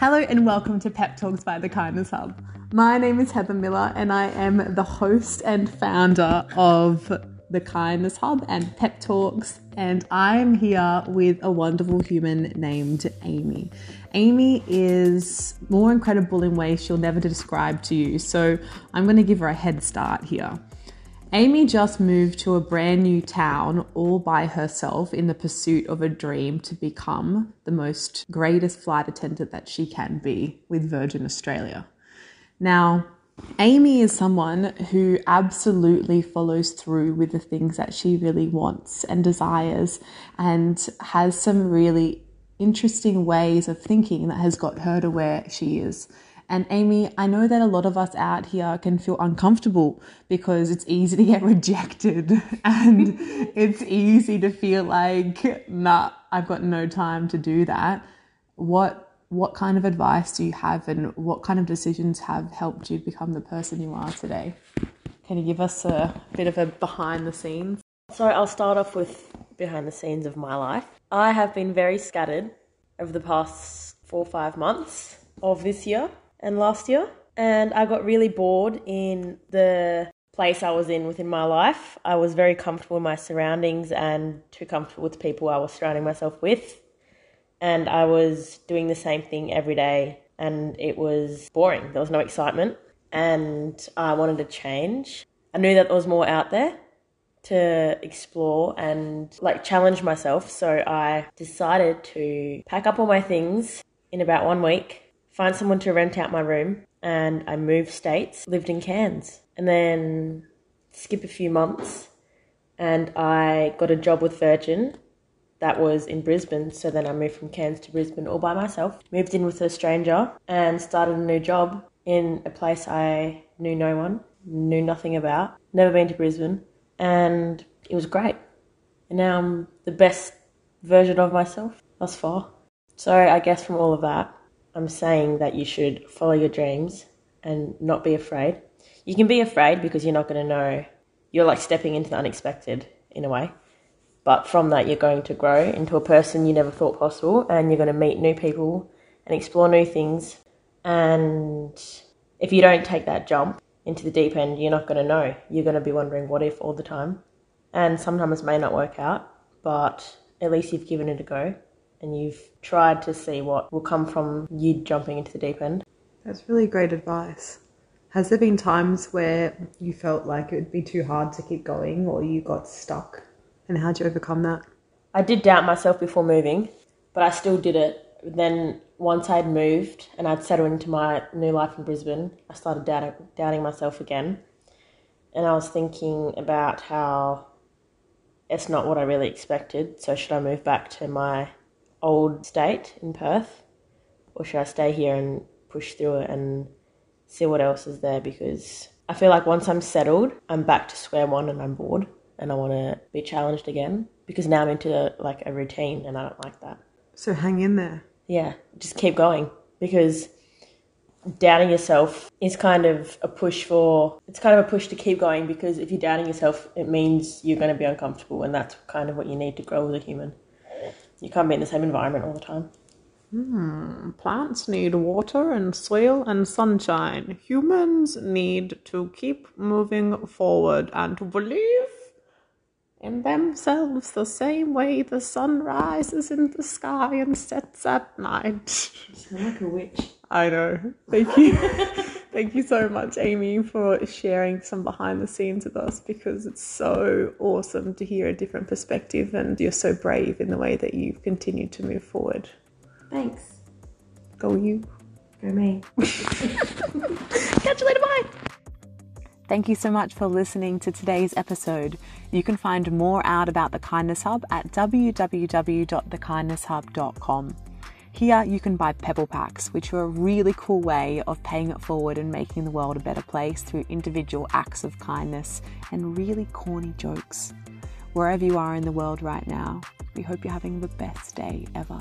Hello and welcome to Pep Talks by the Kindness Hub. My name is Heather Miller and I am the host and founder of the Kindness Hub and Pep Talks. And I'm here with a wonderful human named Amy. Amy is more incredible in ways she'll never describe to you. So I'm going to give her a head start here. Amy just moved to a brand new town all by herself in the pursuit of a dream to become the most greatest flight attendant that she can be with Virgin Australia. Now, Amy is someone who absolutely follows through with the things that she really wants and desires and has some really interesting ways of thinking that has got her to where she is. And Amy, I know that a lot of us out here can feel uncomfortable because it's easy to get rejected and it's easy to feel like, nah, I've got no time to do that. What what kind of advice do you have and what kind of decisions have helped you become the person you are today? Can you give us a bit of a behind the scenes? So I'll start off with behind the scenes of my life. I have been very scattered over the past four or five months of this year and last year. And I got really bored in the place I was in within my life. I was very comfortable in my surroundings and too comfortable with people I was surrounding myself with. And I was doing the same thing every day and it was boring. There was no excitement and I wanted to change. I knew that there was more out there to explore and like challenge myself. So I decided to pack up all my things in about one week find someone to rent out my room, and I moved states, lived in Cairns, and then skip a few months, and I got a job with Virgin that was in Brisbane. So then I moved from Cairns to Brisbane all by myself, moved in with a stranger, and started a new job in a place I knew no one, knew nothing about, never been to Brisbane, and it was great. And now I'm the best version of myself thus far. So I guess from all of that, I'm saying that you should follow your dreams and not be afraid. You can be afraid because you're not going to know. You're like stepping into the unexpected in a way. But from that, you're going to grow into a person you never thought possible, and you're going to meet new people and explore new things. And if you don't take that jump into the deep end, you're not going to know. You're going to be wondering what if all the time. And sometimes it may not work out, but at least you've given it a go and you've tried to see what will come from you jumping into the deep end. That's really great advice. Has there been times where you felt like it would be too hard to keep going or you got stuck? And how'd you overcome that? I did doubt myself before moving, but I still did it. Then once I'd moved and I'd settled into my new life in Brisbane, I started doubting, doubting myself again. And I was thinking about how it's not what I really expected. So should I move back to my old state in Perth, or should I stay here and push through it and see what else is there? Because I feel like once I'm settled, I'm back to square one and I'm bored and I want to be challenged again because now I'm into like a routine and I don't like that. So hang in there. Yeah, just keep going because doubting yourself is kind of a push for it's kind of a push to keep going because if you're doubting yourself it means you're going to be uncomfortable and that's kind of what you need to grow as a human you can't be in the same environment all the time. Hmm. Plants need water and soil and sunshine. Humans need to keep moving forward and to believe in themselves the same way the sun rises in the sky and sets at night. You sound like a witch. I know. Thank you. Thank you so much, Amy, for sharing some behind the scenes with us because it's so awesome to hear a different perspective and you're so brave in the way that you've continued to move forward. Thanks. Go you. Go me. Catch you later. Bye. Thank you so much for listening to today's episode. You can find more out about the Kindness Hub at www.thekindnesshub.com. Here you can buy pebble packs, which are a really cool way of paying it forward and making the world a better place through individual acts of kindness and really corny jokes. Wherever you are in the world right now, we hope you're having the best day ever.